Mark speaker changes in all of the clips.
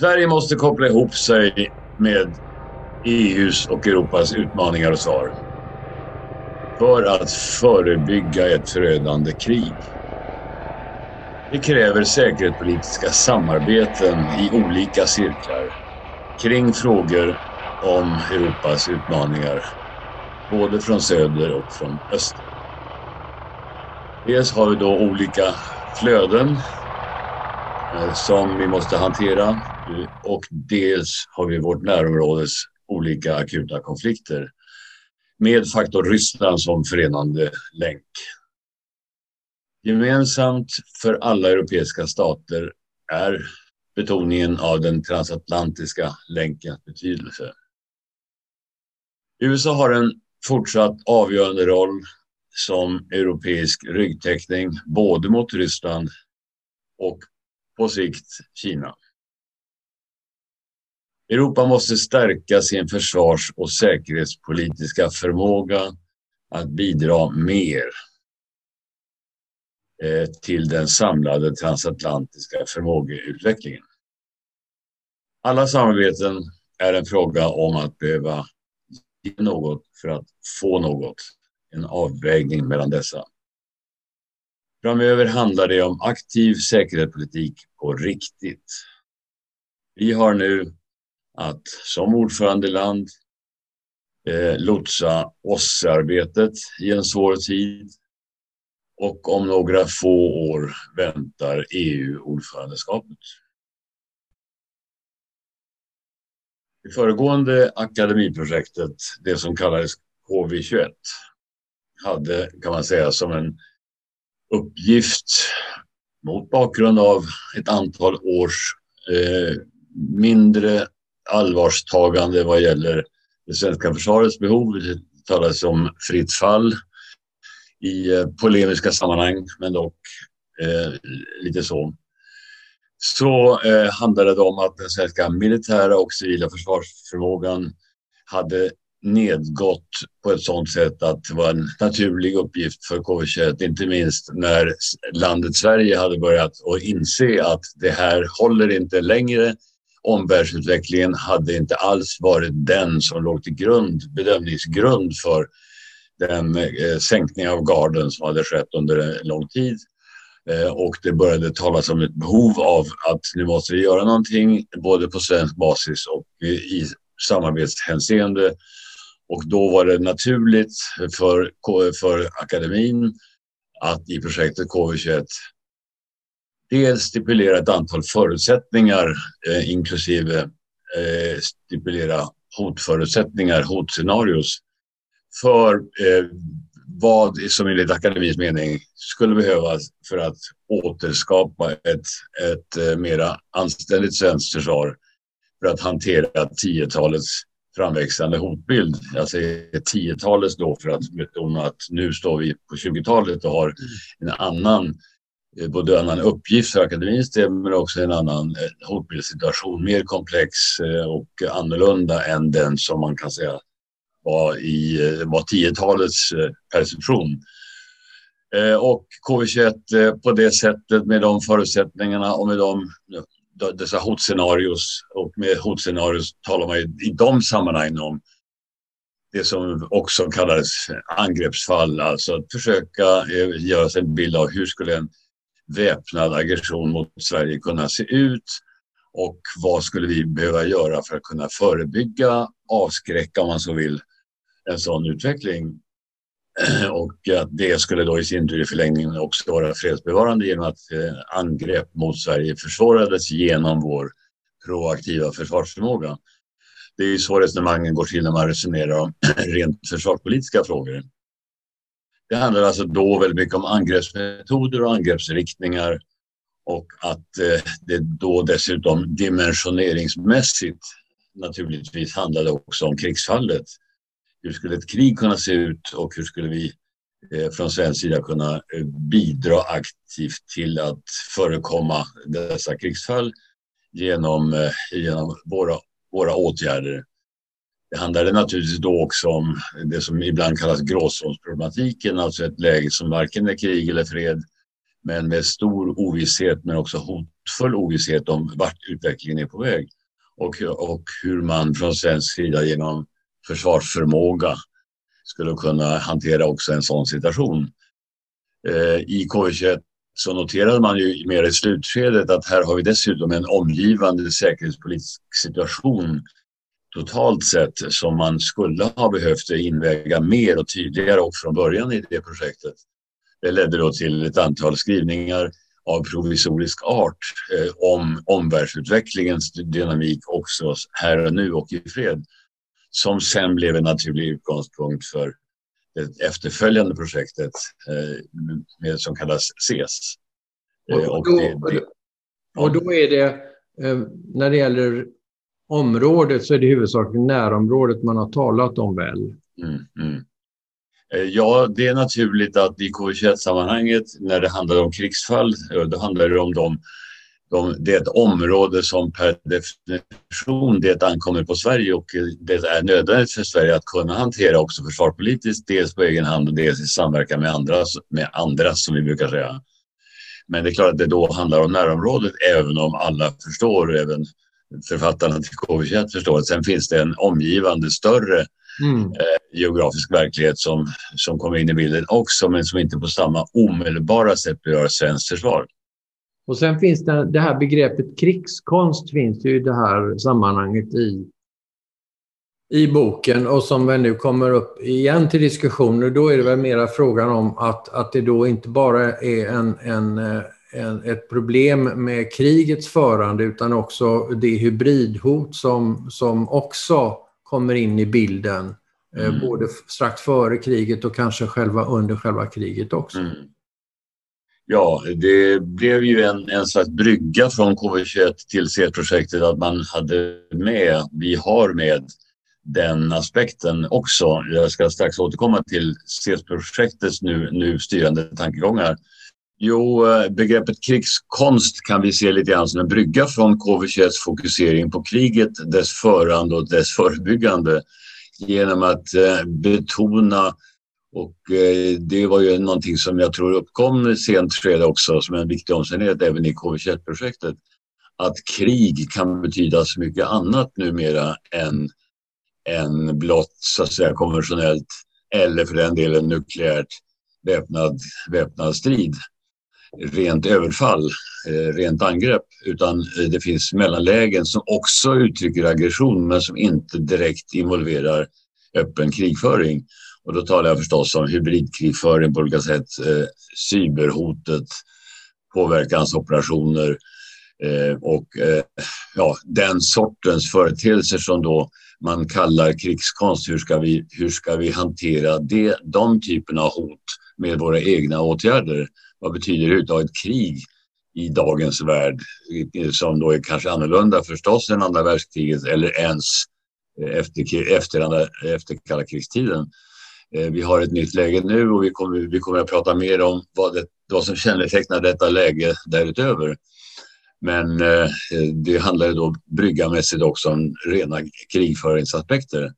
Speaker 1: Sverige måste koppla ihop sig med EUs och Europas utmaningar och svar för att förebygga ett förödande krig. Det kräver säkerhetspolitiska samarbeten i olika cirklar kring frågor om Europas utmaningar, både från söder och från öster. Dels har vi då olika flöden eh, som vi måste hantera och dels har vi vårt närområdes olika akuta konflikter med faktor Ryssland som förenande länk. Gemensamt för alla europeiska stater är betoningen av den transatlantiska länkens betydelse. USA har en fortsatt avgörande roll som europeisk ryggtäckning både mot Ryssland och på sikt Kina. Europa måste stärka sin försvars och säkerhetspolitiska förmåga att bidra mer eh, till den samlade transatlantiska förmågeutvecklingen. Alla samarbeten är en fråga om att behöva ge något för att få något. En avvägning mellan dessa. Framöver handlar det om aktiv säkerhetspolitik på riktigt. Vi har nu att som ordförandeland eh, lotsa OSSE-arbetet i en svår tid och om några få år väntar EU-ordförandeskapet. Det föregående akademiprojektet, det som kallades HV21, hade kan man säga som en uppgift mot bakgrund av ett antal års eh, mindre allvarstagande vad gäller det svenska försvarets behov. Det talas om fritt fall i eh, polemiska sammanhang, men dock eh, lite så. Så eh, handlade det om att den svenska militära och civila försvarsförmågan hade nedgått på ett sådant sätt att det var en naturlig uppgift för KV21, inte minst när landet Sverige hade börjat att inse att det här håller inte längre omvärldsutvecklingen hade inte alls varit den som låg till grund, bedömningsgrund för den eh, sänkning av garden som hade skett under en lång tid. Eh, och det började talas om ett behov av att nu måste vi göra någonting både på svensk basis och i samarbetshänseende. Och då var det naturligt för, för akademin att i projektet KV21 dels stipulera ett antal förutsättningar eh, inklusive eh, stipulera hotförutsättningar, hotscenarios för eh, vad som enligt akademins mening skulle behövas för att återskapa ett, ett eh, mera anständigt svenskt försvar för att hantera tiotalets framväxande hotbild. Jag säger tiotalets då för att betona att nu står vi på 20-talet och har en annan Eh, Eh, både en annan uppgift för akademins del men också en annan eh, hotbildssituation, mer komplex eh, och annorlunda än den som man kan säga var i var 10-talets perception. Och KV21 på det sättet med de förutsättningarna och med de, dessa hotscenarios och med hotscenarios talar man i de sammanhangen om det som också kallades angreppsfall, alltså att försöka göra sig en bild av hur skulle en väpnad aggression mot Sverige kunna se ut och vad skulle vi behöva göra för att kunna förebygga, avskräcka om man så vill, en sån utveckling. Och att det skulle då i sin tur i förlängningen också vara fredsbevarande genom att eh, angrepp mot Sverige försvårades genom vår proaktiva försvarsförmåga. Det är ju så resonemangen går till när man resonerar om rent försvarspolitiska frågor. Det handlar alltså då väldigt mycket om angreppsmetoder och angreppsriktningar och att eh, det då dessutom dimensioneringsmässigt naturligtvis handlade också om krigsfallet. Hur skulle ett krig kunna se ut och hur skulle vi eh, från svensk sida kunna eh, bidra aktivt till att förekomma dessa krigsfall genom, genom våra, våra åtgärder. Det handlade naturligtvis då också om det som ibland kallas gråzonsproblematiken, alltså ett läge som varken är krig eller fred, men med stor ovisshet men också hotfull ovisshet om vart utvecklingen är på väg och, och hur man från svensk sida genom försvarsförmåga skulle kunna hantera också en sån situation. Eh, I KU21 så noterade man ju mer i slutskedet att här har vi dessutom en omgivande säkerhetspolitisk situation totalt sett som man skulle ha behövt inväga mer och tydligare och från början i det projektet. Det ledde då till ett antal skrivningar av provisorisk art eh, om omvärldsutvecklingens dynamik också här och nu och i fred som sen blev en naturlig utgångspunkt för det efterföljande projektet eh, med, som kallas SES.
Speaker 2: Eh, och, och, då, det, och då är det, eh, när det gäller området så är det huvudsakligen närområdet man har talat om väl? Mm, mm.
Speaker 1: Eh, ja, det är naturligt att i KV21-sammanhanget när det handlar om krigsfall, eh, då handlar det om de, de, det är ett område som per definition det ankommer på Sverige och eh, det är nödvändigt för Sverige att kunna hantera också försvarspolitiskt, dels på egen hand och dels i samverkan med andra, med andra som vi brukar säga. Men det är klart att det då handlar om närområdet, även om alla förstår, även författarna till KV21 förstår att sen finns det en omgivande större mm. eh, geografisk verklighet som, som kommer in i bilden också, men som inte på samma omedelbara sätt berör svenskt försvar.
Speaker 2: Och sen finns det, det här begreppet krigskonst finns ju i det här sammanhanget i, i boken och som väl nu kommer upp igen till diskussion. Då är det väl mera frågan om att, att det då inte bara är en, en, en, ett problem med krigets förande utan också det hybridhot som, som också kommer in i bilden. Eh, mm. Både strax före kriget och kanske själva under själva kriget också. Mm.
Speaker 1: Ja, det blev ju en, en slags brygga från KV21 till CET-projektet att man hade med, vi har med den aspekten också. Jag ska strax återkomma till CET-projektets nu, nu styrande tankegångar. Jo, eh, begreppet krigskonst kan vi se lite grann som en brygga från KV 21 fokusering på kriget, dess förande och dess förebyggande genom att eh, betona och eh, det var ju någonting som jag tror uppkom sent skede också som en viktig omständighet även i KV21-projektet. Att krig kan betyda så mycket annat numera än, än blott så att säga konventionellt eller för den delen nukleärt väpnad, väpnad strid. Rent överfall, eh, rent angrepp, utan eh, det finns mellanlägen som också uttrycker aggression men som inte direkt involverar öppen krigföring. Och då talar jag förstås om hybridkrigföring på olika sätt, eh, cyberhotet, påverkansoperationer och ja, den sortens företeelser som då man kallar krigskonst. Hur ska vi, hur ska vi hantera det, de typerna av hot med våra egna åtgärder? Vad betyder ett krig i dagens värld eh, som då är kanske annorlunda förstås än andra världskriget eller ens eh, efter, efter, efter kalla krigstiden. Eh, vi har ett nytt läge nu och vi kommer, vi kommer att prata mer om vad, det, vad som kännetecknar detta läge därutöver. Men eh, det handlar då bryggamässigt också om rena krigföringsaspekter.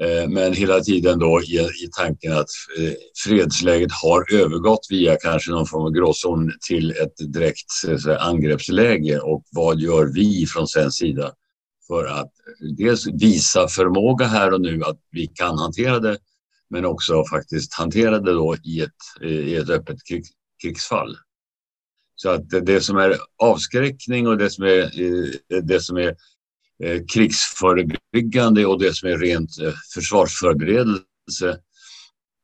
Speaker 1: Eh, men hela tiden då i, i tanken att eh, fredsläget har övergått via kanske någon form av gråzon till ett direkt säga, angreppsläge och vad gör vi från svensk sida för att eh, dels visa förmåga här och nu att vi kan hantera det men också faktiskt hanterade då i ett, i ett öppet krig, krigsfall. Så att det som är avskräckning och det som är, det som är krigsförebyggande och det som är rent eh, försvarsförberedelse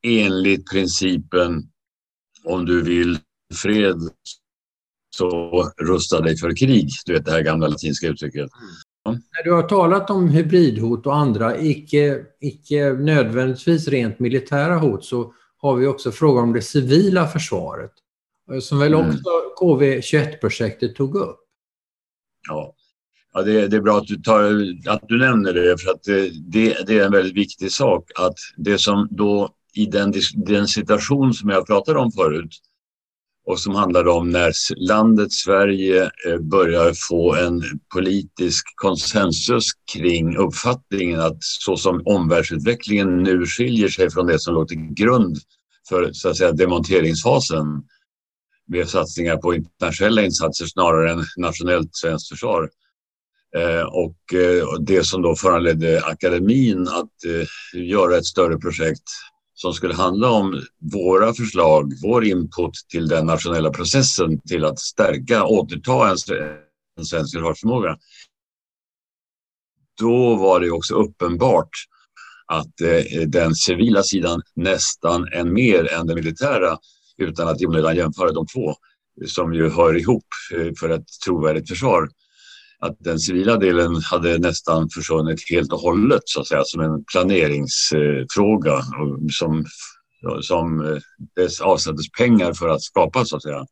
Speaker 1: enligt principen om du vill fred så rusta dig för krig. Du vet det här gamla latinska uttrycket.
Speaker 2: När du har talat om hybridhot och andra icke, icke nödvändigtvis rent militära hot så har vi också frågan om det civila försvaret. Som väl mm. också KV21-projektet tog upp.
Speaker 1: Ja, ja det, det, är bra att du, tar, att du nämner det för att eh, det, det, är en väldigt viktig sak att det som då i den, den situation som jag pratade om förut och som handlade om när landet Sverige eh, börjar få en politisk konsensus kring uppfattningen att så som omvärldsutvecklingen nu skiljer sig från det som låg till grund för så att säga, demonteringsfasen med satsningar på internationella insatser snarare än nationellt svenskt försvar. Eh, eh, och det som då föranledde akademin att eh, göra ett större projekt som skulle handla om våra förslag, vår input till den nationella processen till att stärka, återta en, en svensk försvarsförmåga. Då var det också uppenbart att den civila sidan nästan än mer än den militära, utan att i onödan jämföra de två, som ju hör ihop för ett trovärdigt försvar, att den civila delen hade nästan försvunnit helt och hållet så att säga som en planeringsfråga eh, som, som eh, det avsattes pengar för att skapa så att säga.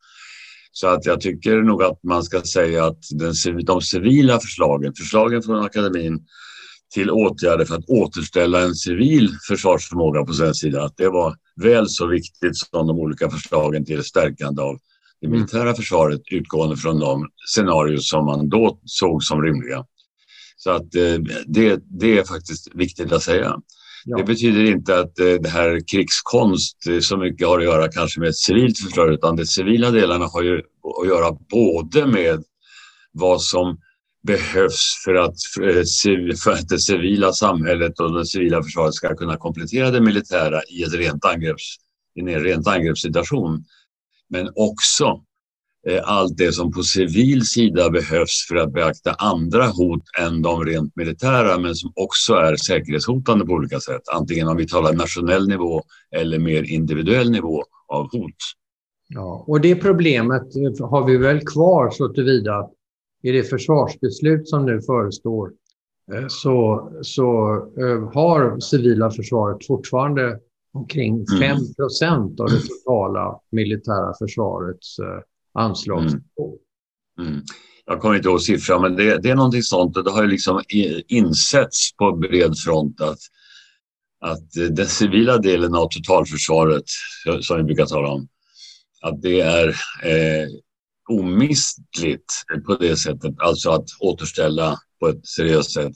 Speaker 1: Så att jag tycker nog att man ska säga att den, de civila förslagen, förslagen från akademin till åtgärder för att återställa en civil försvarsförmåga på svensk sida, att det var väl så viktigt som de olika förslagen till stärkande av det militära försvaret utgående från de scenarier som man då såg som rimliga. Så att eh, det, det är faktiskt viktigt att säga. Ja. Det betyder inte att eh, det här krigskonst så mycket har att göra kanske med ett civilt försvar utan de civila delarna har ju att göra både med vad som behövs för att, för att det civila samhället och det civila försvaret ska kunna komplettera det militära i, ett rent angrepps, i en rent angreppssituation men också eh, allt det som på civil sida behövs för att beakta andra hot än de rent militära men som också är säkerhetshotande på olika sätt. Antingen om vi talar nationell nivå eller mer individuell nivå av hot.
Speaker 2: Ja, och det problemet har vi väl kvar så tillvida att i det försvarsbeslut som nu förestår eh, så, så eh, har civila försvaret fortfarande omkring 5 mm. procent av det totala militära försvarets eh, anslagsnivå.
Speaker 1: Mm. Mm. Jag kommer inte ihåg siffran, men det, det är någonting sånt. Och det har ju liksom insetts på bred front att, att den civila delen av totalförsvaret, som vi brukar tala om, att det är eh, omistligt på det sättet, alltså att återställa på ett seriöst sätt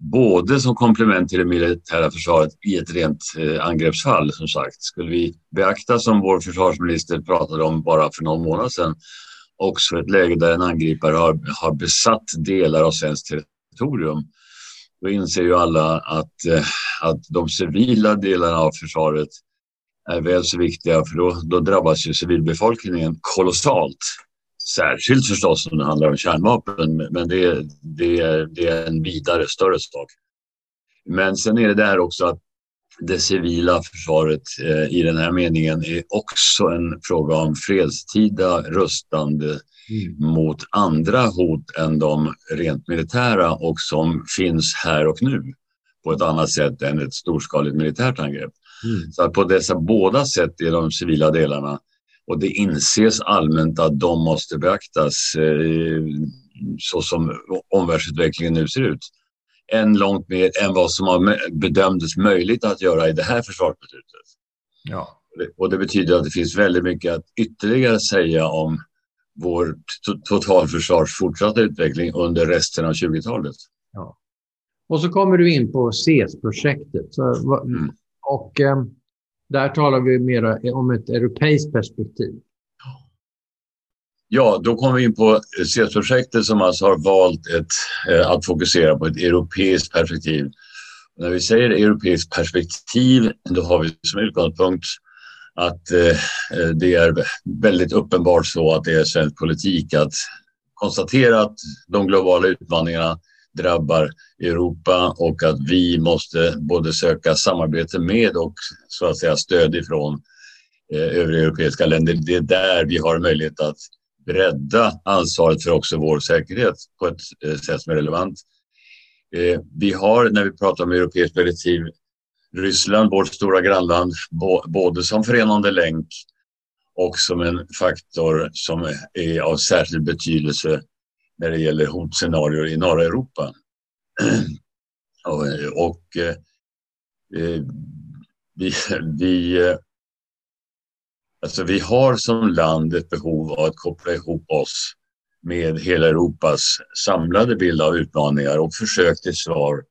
Speaker 1: både som komplement till det militära försvaret i ett rent eh, angreppsfall som sagt. Skulle vi beakta som vår försvarsminister pratade om bara för någon månad sedan också ett läge där en angripare har, har besatt delar av svenskt territorium då inser ju alla att, eh, att de civila delarna av försvaret är väl så viktiga för då, då drabbas ju civilbefolkningen kolossalt. Särskilt förstås om det handlar om kärnvapen, men det, det, det är en vidare, större sak. Men sen är det där också att det civila försvaret eh, i den här meningen är också en fråga om fredstida rustande mm. mot andra hot än de rent militära och som finns här och nu på ett annat sätt än ett storskaligt militärt angrepp. Mm. Så på dessa båda sätt är de civila delarna och det inses allmänt att de måste beaktas eh, så som omvärldsutvecklingen nu ser ut. Än långt mer än vad som har bedömdes möjligt att göra i det här försvarsbeslutet. Ja. Och det betyder att det finns väldigt mycket att ytterligare säga om vår totalförsvars fortsatta utveckling under resten av 20-talet. Ja.
Speaker 2: Och så kommer du in på CES-projektet. Mm. Och eh, där talar vi mer om ett europeiskt perspektiv.
Speaker 1: Ja, då kommer vi in på CES-projektet som alltså har valt ett, eh, att fokusera på ett europeiskt perspektiv. Och när vi säger europeiskt perspektiv, då har vi som utgångspunkt att eh, det är väldigt uppenbart så att det är svensk politik att konstatera att de globala utmaningarna drabbar Europa och att vi måste både söka samarbete med och så att säga stöd ifrån eh, övriga europeiska länder. Det är där vi har möjlighet att bredda ansvaret för också vår säkerhet på ett eh, sätt som är relevant. Eh, vi har, när vi pratar om europeiskt perspektiv, Ryssland, vårt stora grannland, både som förenande länk och som en faktor som är av särskild betydelse när det gäller hotscenarier i norra Europa. Eh, och eh, eh, vi, vi, eh, alltså vi har som land ett behov av att koppla ihop oss med hela Europas samlade bild av utmaningar och försök till svar.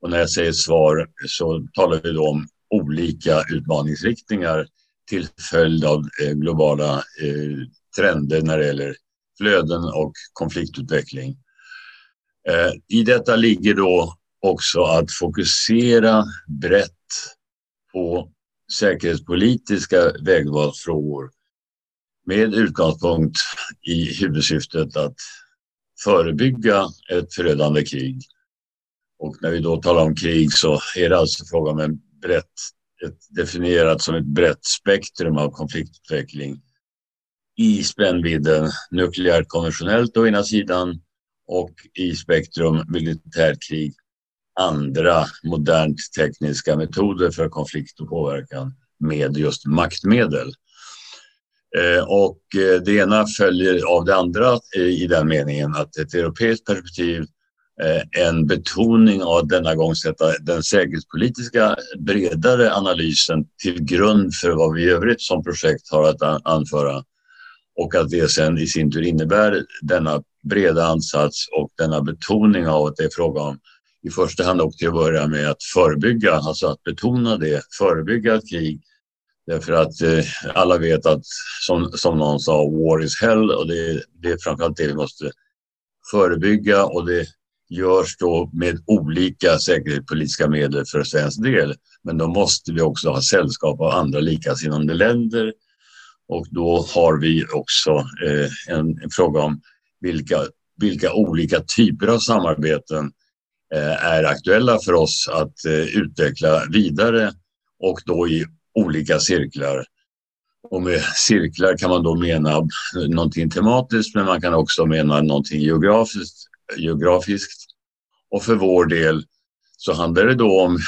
Speaker 1: Och när jag säger svar så talar vi då om olika utmaningsriktningar till följd av eh, globala trender när det gäller flöden och konfliktutveckling. Eh, I detta ligger då också att fokusera brett på säkerhetspolitiska vägvalsfrågor med utgångspunkt i huvudsyftet att förebygga ett förödande krig. Och när vi då talar om krig så är det alltså fråga om en brett, ett definierat som ett brett spektrum av konfliktutveckling i spännvidden nukleärt konventionellt å ena sidan och i spektrum militärkrig andra modernt tekniska metoder för konflikt och påverkan med just maktmedel. Eh, och eh, det ena följer av det andra eh, i den meningen att ett europeiskt perspektiv en betoning av denna gång sätta den säkerhetspolitiska bredare analysen till grund för vad vi i övrigt som projekt har att anföra och att det sen i sin tur innebär denna breda ansats och denna betoning av att det är fråga om i första hand och till att börja med att förebygga, alltså att betona det, förebygga ett krig. Därför att eh, alla vet att, som, som någon sa, war is hell och det, det är framförallt det vi måste förebygga och det görs då med olika säkerhetspolitiska medel för svensk del. Men då måste vi också ha sällskap av andra likasinnade länder och då har vi också eh, en, en, fråga om vilka, vilka olika typer av samarbeten Eh, är aktuella för oss att eh, utveckla vidare och då i olika cirklar. Och med cirklar kan man då mena någonting tematiskt men man kan också mena någonting geografiskt. geografiskt. Och för vår del så handlar det då om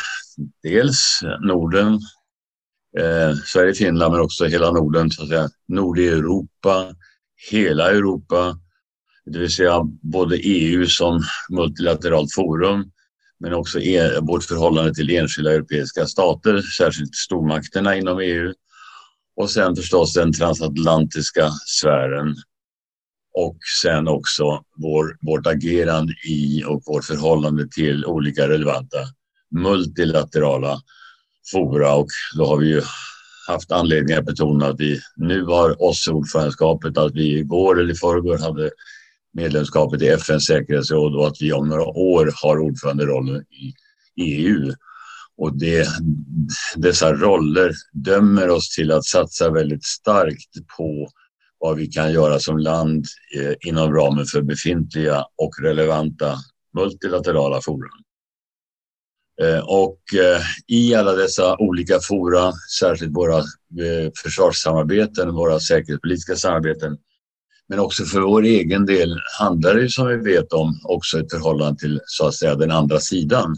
Speaker 1: dels Norden, eh, Sverige, Finland men också hela Norden, så att säga, Nordeuropa, hela Europa det vill säga både EU som multilateralt forum men också e vårt förhållande till enskilda europeiska stater, särskilt stormakterna inom EU. Och sen förstås den transatlantiska sfären. Och sen också vår, vårt agerande i och vårt förhållande till olika relevanta multilaterala fora. Och då har vi ju haft anledning att betona att vi nu har OSSE-ordförandeskapet, att vi igår eller i förrgår hade medlemskapet i FNs säkerhetsråd och att vi om några år har ordföranderollen i EU. Och det, dessa roller dömer oss till att satsa väldigt starkt på vad vi kan göra som land eh, inom ramen för befintliga och relevanta multilaterala forum. Eh, och eh, i alla dessa olika fora, särskilt våra eh, försvarssamarbeten, våra säkerhetspolitiska samarbeten, men också för vår egen del handlar det som vi vet om också ett förhållande till så att säga den andra sidan.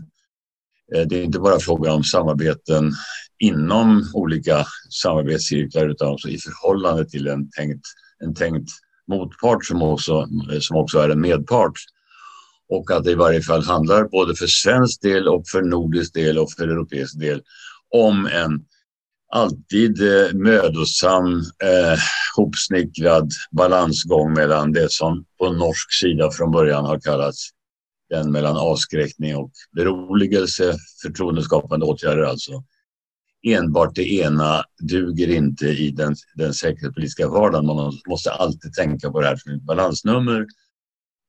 Speaker 1: Det är inte bara fråga om samarbeten inom olika samarbetscirklar utan också i förhållande till en tänkt, en tänkt motpart som också, som också är en medpart. Och att det i varje fall handlar både för svensk del och för nordisk del och för europeisk del om en alltid eh, mödosam, eh, hopsnickrad balansgång mellan det som på norsk sida från början har kallats den mellan avskräckning och beroligelse, förtroendeskapande åtgärder alltså. Enbart det ena duger inte i den, den säkerhetspolitiska vardagen. Man måste alltid tänka på det här som ett balansnummer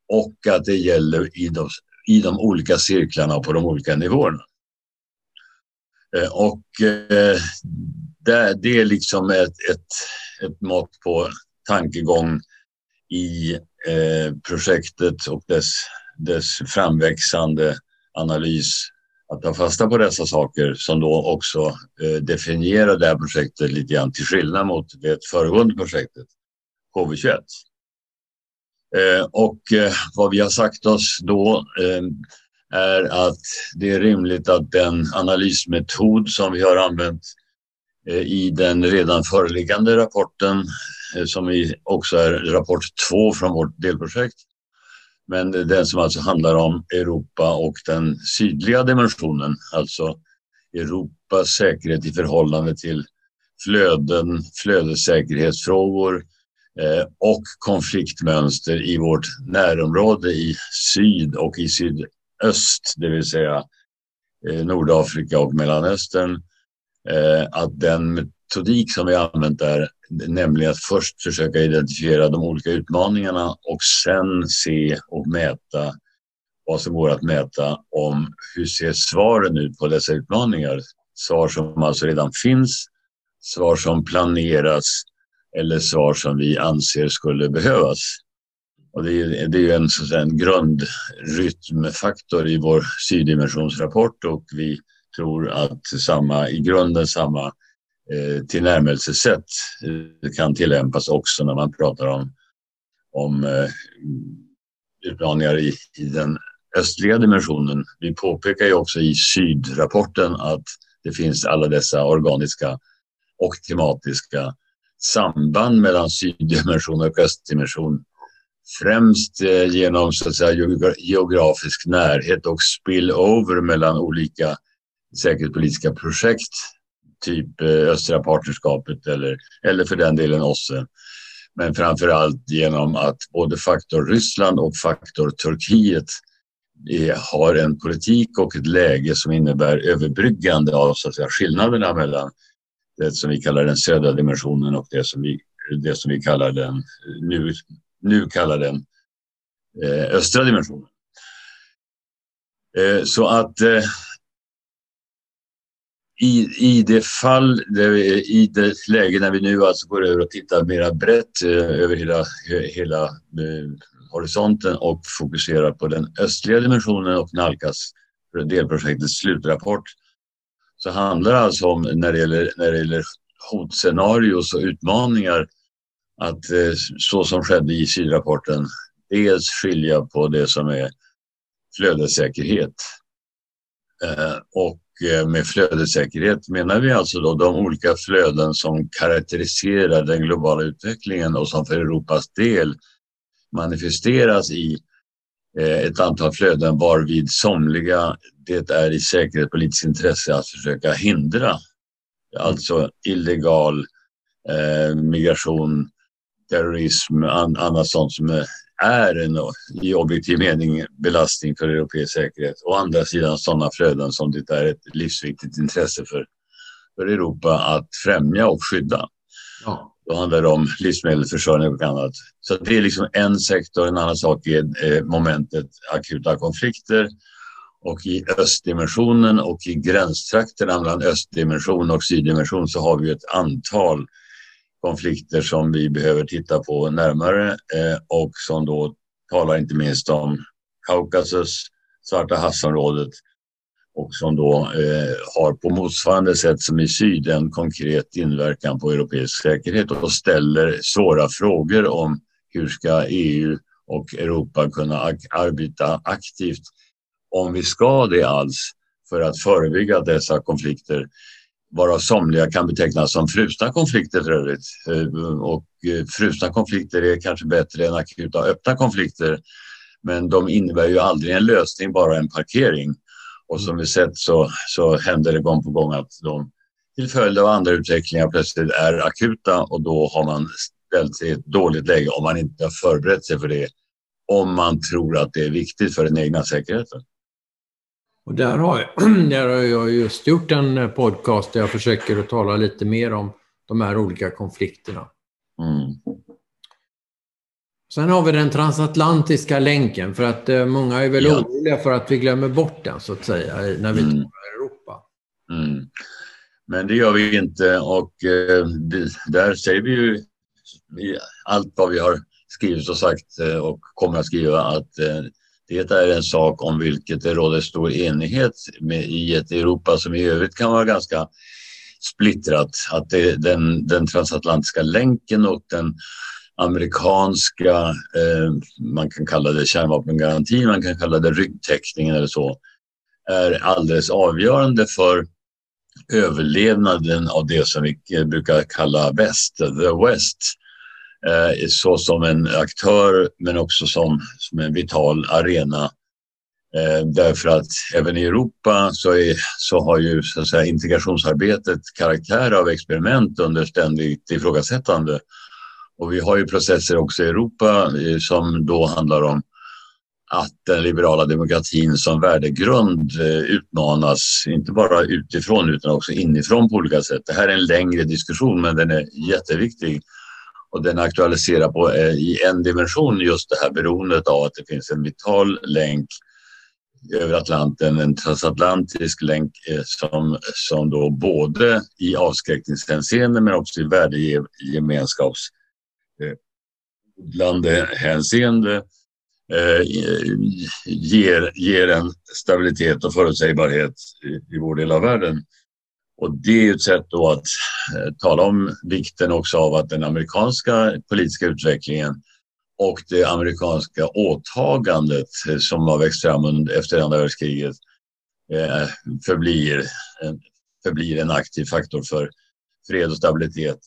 Speaker 1: och att det gäller i de, i de olika cirklarna på de olika nivåerna. Eh, och eh, det, det är liksom ett, ett, ett mått på tankegång i eh, projektet och dess, dess framväxande analys. Att ta fasta på dessa saker som då också definierar det här projektet lite grann till skillnad mot det föregående projektet, KV21. Eh, och eh, vad vi har sagt oss då eh, är att det är rimligt att den analysmetod som vi har använt i den redan föreliggande rapporten, som också är rapport två från vårt delprojekt, men den som alltså handlar om Europa och den sydliga dimensionen, alltså Europas säkerhet i förhållande till flöden, flödessäkerhetsfrågor eh, Eh, och konfliktmönster i vårt närområde i syd och i sydöst det vill säga eh, Nordafrika och Mellanöstern, eh, att den metodik som vi har använt där, nämligen att först försöka identifiera de olika utmaningarna och sen se och mäta vad som går att mäta om hur ser svaren ut på dessa utmaningar. Svar som alltså redan finns, svar som planeras eller svar som vi anser skulle behövas. Och det är, det är en, så en grundrytmfaktor i vår syddimensionsrapport och vi tror att samma, i grunden samma eh, tillnärmelsesätt eh, kan tillämpas också när man pratar om, om eh, utmaningar i, i den östliga dimensionen. Vi påpekar ju också i sydrapporten att det finns alla dessa organiska och klimatiska samband mellan syddimension och östdimension. Främst eh, genom så att säga, geografisk närhet och spillover mellan olika säkerhetspolitiska projekt, typ eh, Östra partnerskapet eller, eller för den delen OSSE. Men framför allt genom att både faktor Ryssland och faktor Turkiet eh, har en politik och ett läge som innebär överbryggande av så att säga, skillnaderna mellan det som vi kallar den södra dimensionen och det som vi, det som vi kallar den, nu, nu kallar den eh, östra dimensionen. Eh, så att eh, i, i det fall, i det läge när vi nu alltså går över och tittar mera brett eh, över hela, hela eh, horisonten och fokuserar på den östliga dimensionen och nalkas delprojektets slutrapport så handlar det alltså om när det gäller, när det gäller hotscenarios och utmaningar att eh, så som skedde i sydrapporten dels skilja på det som är flödessäkerhet eh, och eh, med flödessäkerhet menar vi alltså då de olika flöden som karaktäriserar den globala utvecklingen och som för Europas del manifesteras i ett antal flöden varvid somliga det är i säkerhetspolitiskt intresse att försöka hindra. Alltså illegal eh, migration, terrorism, an, annat sånt som är en i objektiv mening belastning för europeisk säkerhet. Å andra sidan sådana flöden som det är ett livsviktigt intresse för, för Europa att främja och skydda. Ja. Då handlar det om livsmedelsförsörjning och annat. Så det är liksom en sektor. En annan sak är eh, momentet akuta konflikter och i östdimensionen och i gränstrakterna mellan östdimension och syddimension så har vi ett antal konflikter som vi behöver titta på närmare eh, och som då talar inte minst om Kaukasus, Svarta havsområdet och som då eh, har på motsvarande sätt som i syd en konkret inverkan på europeisk säkerhet och ställer svåra frågor om hur ska EU och Europa kunna arbeta aktivt om vi ska det alls, för att förebygga dessa konflikter varav somliga kan betecknas som frusna konflikter för övrigt. Eh, och eh, frusna konflikter är kanske bättre än akuta öppna konflikter. Men de innebär ju aldrig en lösning, bara en parkering. Och som vi sett så, så händer det gång på gång att de till följd av andra utvecklingar plötsligt är akuta och då har man ställt sig i ett dåligt läge om man inte har förberett sig för det. Om man tror att det är viktigt för den egna säkerheten.
Speaker 2: Och där har, jag, där har jag just gjort en eh, podcast där jag försöker att tala lite mer om de här olika konflikterna. Mm. Sen har vi den transatlantiska länken för att eh, många är väl ja. oroliga för att vi glömmer bort den så att säga när vi mm. talar Europa. Mm.
Speaker 1: Men det gör vi inte och eh, där säger vi ju allt vad vi har skrivit och sagt och kommer att skriva att det är en sak om vilket det råder stor enighet med, i ett Europa som i övrigt kan vara ganska splittrat. Att det, den, den transatlantiska länken och den amerikanska, eh, man kan kalla det kärnvapengarantin, man kan kalla det ryggtäckningen eller så, är alldeles avgörande för överlevnaden av det som vi brukar kalla väst, the west Eh, så som en aktör men också som, som en vital arena. Eh, därför att även i Europa så, är, så har ju så att säga, integrationsarbetet karaktär av experiment under ständigt ifrågasättande. Och vi har ju processer också i Europa eh, som då handlar om att den liberala demokratin som värdegrund eh, utmanas, inte bara utifrån utan också inifrån på olika sätt. Det här är en längre diskussion men den är jätteviktig och den aktualiserar på, eh, i en dimension just det här beroendet av att det finns en vital länk över Atlanten, en transatlantisk länk eh, som, som då både i avskräckningshänseende men också i värdegemenskaps hänseende eh, eh ger, ger en stabilitet och förutsägbarhet i, i vår del av världen. Och det är ett sätt då att eh, tala om vikten också av att den amerikanska politiska utvecklingen och det amerikanska åtagandet eh, som har växt fram efter andra världskriget eh, förblir, förblir en aktiv faktor för fred och stabilitet.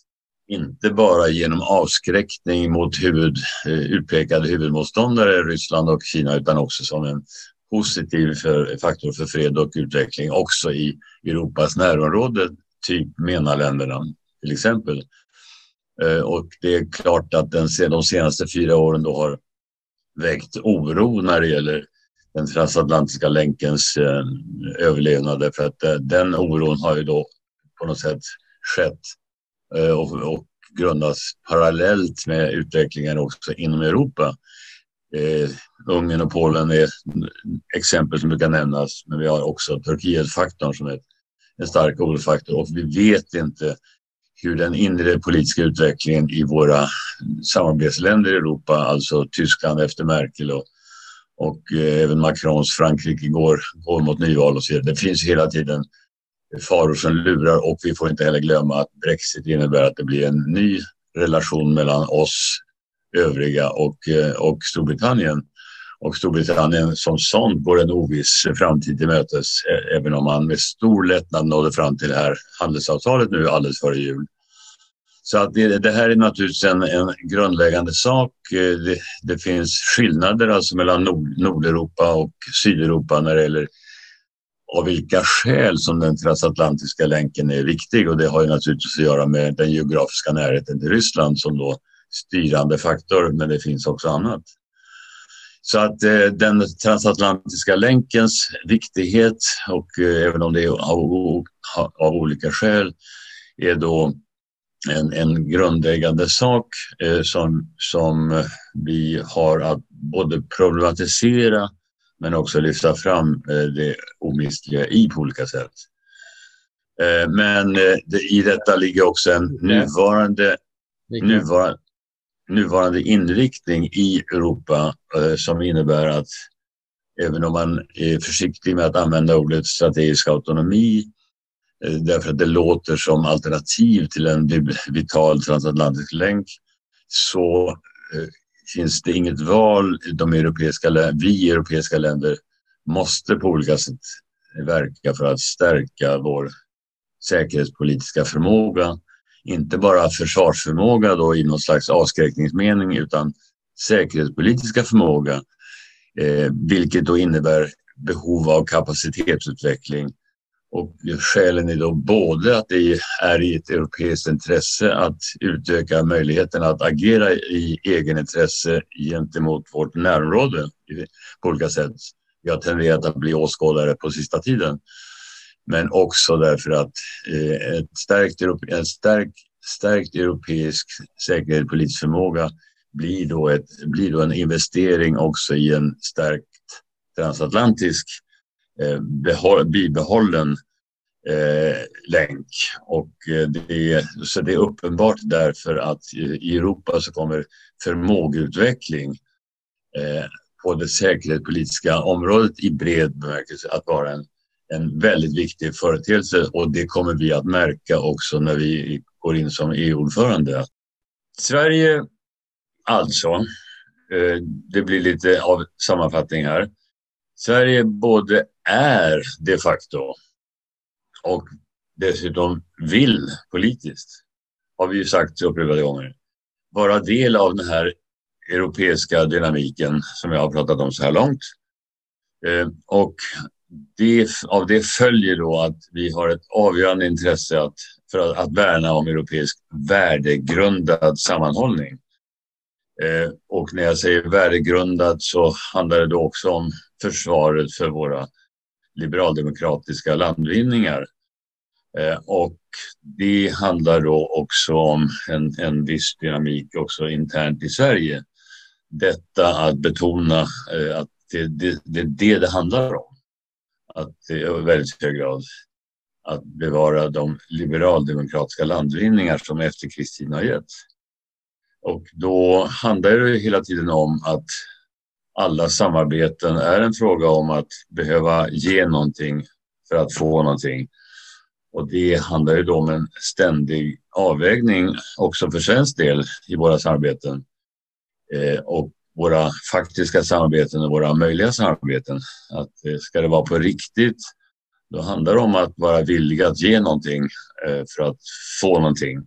Speaker 1: Inte bara genom avskräckning mot huvud, eh, utpekade huvudmotståndare Ryssland och Kina utan också som en positiv för, faktor för fred och utveckling också i Europas närområde, typ MENA-länderna till exempel. Eh, och det är klart att den, de senaste fyra åren då har väckt oro när det gäller den transatlantiska länkens eh, överlevnad. För att eh, den oron har ju då på något sätt skett Eh, och, och grundas parallellt med utvecklingen också inom Europa. Eh, Ungern och Polen är exempel som brukar nämnas, men vi har också Turkietfaktorn som är en stark orosfaktor och vi vet inte hur den inre politiska utvecklingen i våra samarbetsländer i Europa, alltså Tyskland efter Merkel och, och eh, även Macrons Frankrike går, går mot nyval och så vidare. Det finns hela tiden faror som lurar och vi får inte heller glömma att Brexit innebär att det blir en ny relation mellan oss övriga och, eh, och Storbritannien. Och Storbritannien som sånt går en oviss framtid till mötes eh, även om man med stor lättnad nådde fram till det här handelsavtalet nu alldeles före jul. Så att det, det här är naturligtvis en, en grundläggande sak. Eh, det, det, finns skillnader alltså mellan Nord, Nordeuropa och Sydeuropa när det gäller av vilka skäl som den transatlantiska länken är viktig och det har ju naturligtvis att göra med den geografiska närheten till Ryssland som då styrande faktor, men det finns också annat. Så att eh, den transatlantiska länkens viktighet och eh, även om det är av, av olika skäl är då en, en grundläggande sak eh, som, som vi har att både problematisera men också lyfta fram eh, det omistliga i på olika sätt. Eh, men eh, i detta ligger också en nuvarande, nuvarande, nuvarande inriktning i Europa eh, som innebär att även om man är försiktig med att använda ordet strategisk autonomi eh, därför att det låter som alternativ till en vital transatlantisk länk så eh, finns det inget val. De europeiska, vi europeiska länder måste på olika sätt verka för att stärka vår säkerhetspolitiska förmåga. Inte bara försvarsförmåga då i någon slags avskräckningsmening utan säkerhetspolitiska förmåga, eh, vilket då innebär behov av kapacitetsutveckling och skälen är då både att det är i ett europeiskt intresse att utöka möjligheten att agera i egenintresse gentemot vårt närområde på olika sätt. Vi har tenderat att bli åskådare på sista tiden. Men också därför att eh, ett stärkt, en stärk, stärkt europeisk säkerhetspolitisk förmåga blir då, ett, blir då en investering också i en stärkt transatlantisk eh, bibehållen eh, länk. Och eh, det är, så det är uppenbart därför att i Europa så kommer förmågeutveckling eh, på det säkerhetspolitiska området i bred bemärkelse att vara en, en väldigt viktig företeelse och det kommer vi att märka också när vi går in som EU-ordförande. Sverige, alltså, eh, det blir lite av sammanfattning här. Sverige både är de facto och dessutom vill politiskt, har vi ju sagt upprepade gånger, vara del av den här europeiska dynamiken som jag har pratat om så här långt. Eh, och det, av det följer då att vi har ett avgörande intresse att, för att, att värna om europeisk värdegrundad sammanhållning. Eh, och när jag säger värdegrundad så handlar det då också om försvaret för våra liberaldemokratiska landvinningar. Eh, och det handlar då också om en, en viss dynamik också internt i Sverige. Detta att betona eh, att det är det, det, det, det handlar om. Att i väldigt hög grad att bevara de liberaldemokratiska landvinningar som efterkrigstiden har gett. Och då handlar det hela tiden om att alla samarbeten är en fråga om att behöva ge någonting för att få någonting. Och det handlar ju då om en ständig avvägning också för svensk del i våra samarbeten. Eh, och våra faktiska samarbeten och våra möjliga samarbeten. Att eh, ska det vara på riktigt, då handlar det om att vara villig att ge någonting eh, för att få någonting.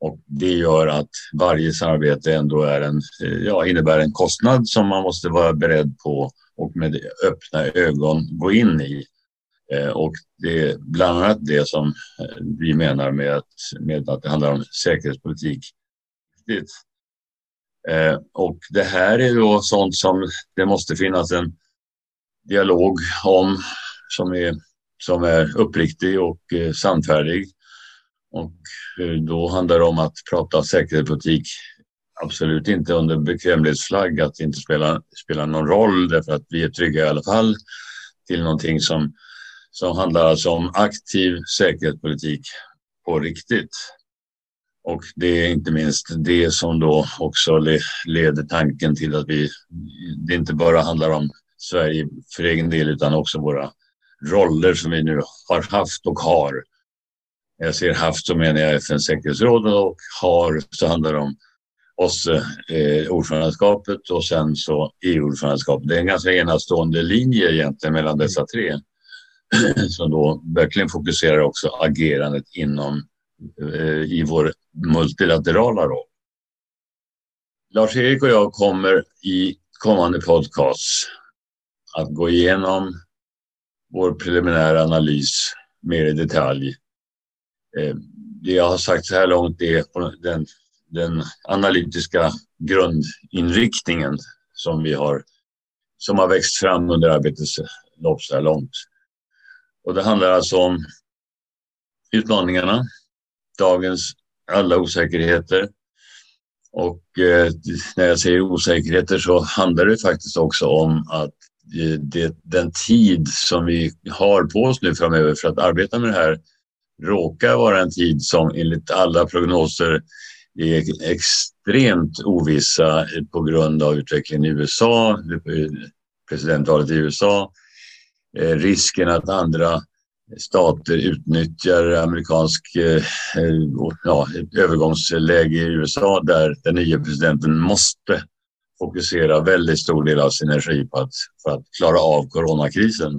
Speaker 1: Och det gör att varje samarbete ändå är en, eh, ja, innebär en kostnad som man måste vara beredd på och med öppna ögon gå in i. Och det är bland annat det som vi menar med att, med att det handlar om säkerhetspolitik. Eh, och det här är då sånt som det måste finnas en dialog om som är, som är uppriktig och eh, sannfärdig och eh, då handlar det om att prata säkerhetspolitik absolut inte under bekvämlighetsflagg, att det inte spelar, spelar någon roll därför att vi är trygga i alla fall till någonting som, som handlar alltså om aktiv säkerhetspolitik på riktigt. Och det är inte minst det som då också leder tanken till att vi, det inte bara handlar om Sverige för egen del utan också våra roller som vi nu har haft och har när jag ser haft så menar jag FNs säkerhetsråd och har så handlar det om oss, eh, ordförandeskapet och sen så EU-ordförandeskapet. Det är en ganska enastående linje egentligen mellan dessa tre som då verkligen fokuserar också agerandet inom Eh, i vår multilaterala roll. Lars-Erik och jag kommer i kommande podcast att gå igenom vår preliminära analys mer i detalj eh, det jag har sagt så här långt är den, den analytiska grundinriktningen som vi har som har växt fram under arbetets lopp så här långt. Och det handlar alltså om utmaningarna, dagens alla osäkerheter. Och eh, när jag säger osäkerheter så handlar det faktiskt också om att eh, det, den tid som vi har på oss nu framöver för att arbeta med det här råkar vara en tid som enligt alla prognoser är extremt ovissa på grund av utvecklingen i USA, eh, presidentvalet i USA, eh, risken att andra stater utnyttjar amerikansk eh, ja, ett övergångsläge i USA där den nya presidenten måste fokusera väldigt stor del av sin energi på att, för att klara av coronakrisen.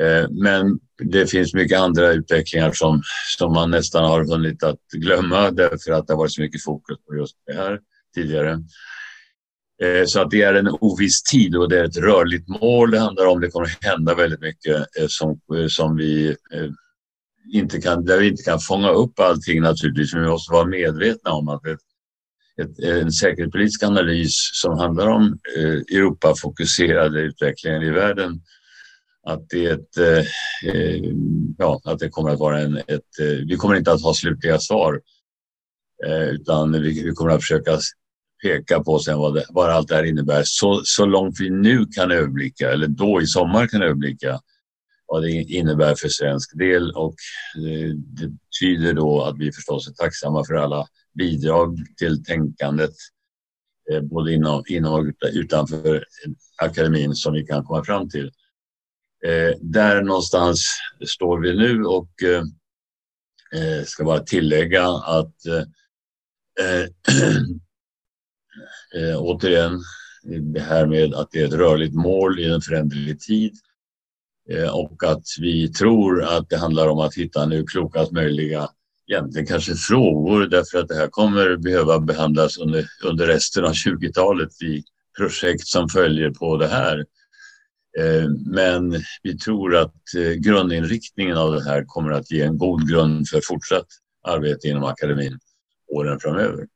Speaker 1: Eh, men det finns mycket andra utvecklingar som, som man nästan har hunnit att glömma därför att det har varit så mycket fokus på just det här tidigare. Eh, så att det är en oviss tid och det är ett rörligt mål det handlar om. Det kommer att hända väldigt mycket eh, som, eh, som vi inte kan, där vi inte kan fånga upp allting naturligtvis. Men vi måste vara medvetna om att ett, ett, en säkerhetspolitisk analys som handlar om Europa-fokuserade utvecklingen i världen att det, eh, ja, att det kommer att vara en, ett, eh, vi kommer inte att ha slutliga svar eh, utan vi, vi, kommer att försöka peka på sen vad, det, vad allt det här innebär så, så långt vi nu kan överblicka eller då i sommar kan överblicka vad det innebär för svensk del och eh, det betyder då att vi förstås är tacksamma för alla bidrag till tänkandet eh, både inom, inom och utanför akademin som vi kan komma fram till. Eh, där någonstans står vi nu och ska bara tillägga att eh, återigen det här med att det är ett rörligt mål i en föränderlig tid eh, och att vi tror att det handlar om att hitta nu klokast möjliga egentligen kanske frågor därför att det här kommer behöva behandlas under, under resten av 20-talet i projekt som följer på det här. Eh, men vi tror att eh, grundinriktningen av det här kommer att ge en god grund för fortsatt arbete inom akademin åren framöver.